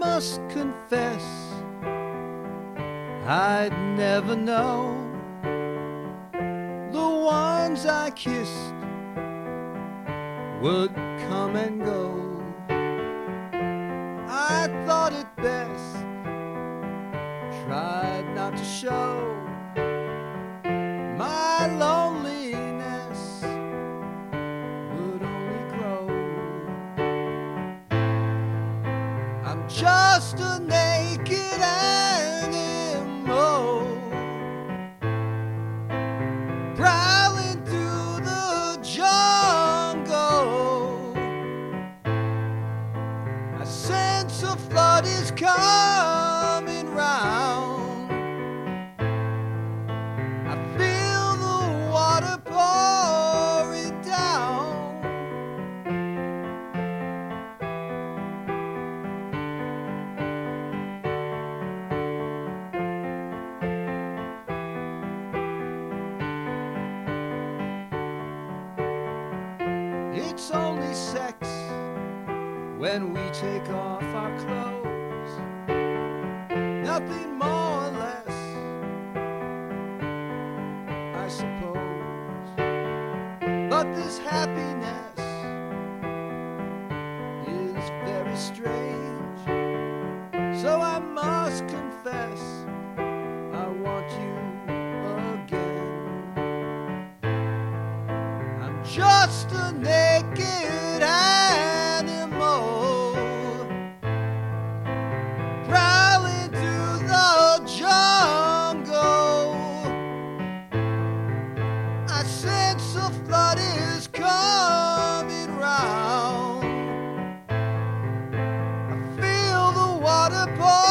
must confess, I'd never know the ones I kissed would come and go. I thought it best, tried not to show my loneliness just a naked animal prowling through the jungle. I sense a flood is coming round. it's only sex when we take off our clothes. Nothing more or less, I suppose. But this happiness is very strange, so I must. just a naked animal prowling through the jungle. I sense a flood is coming round. I feel the water pour.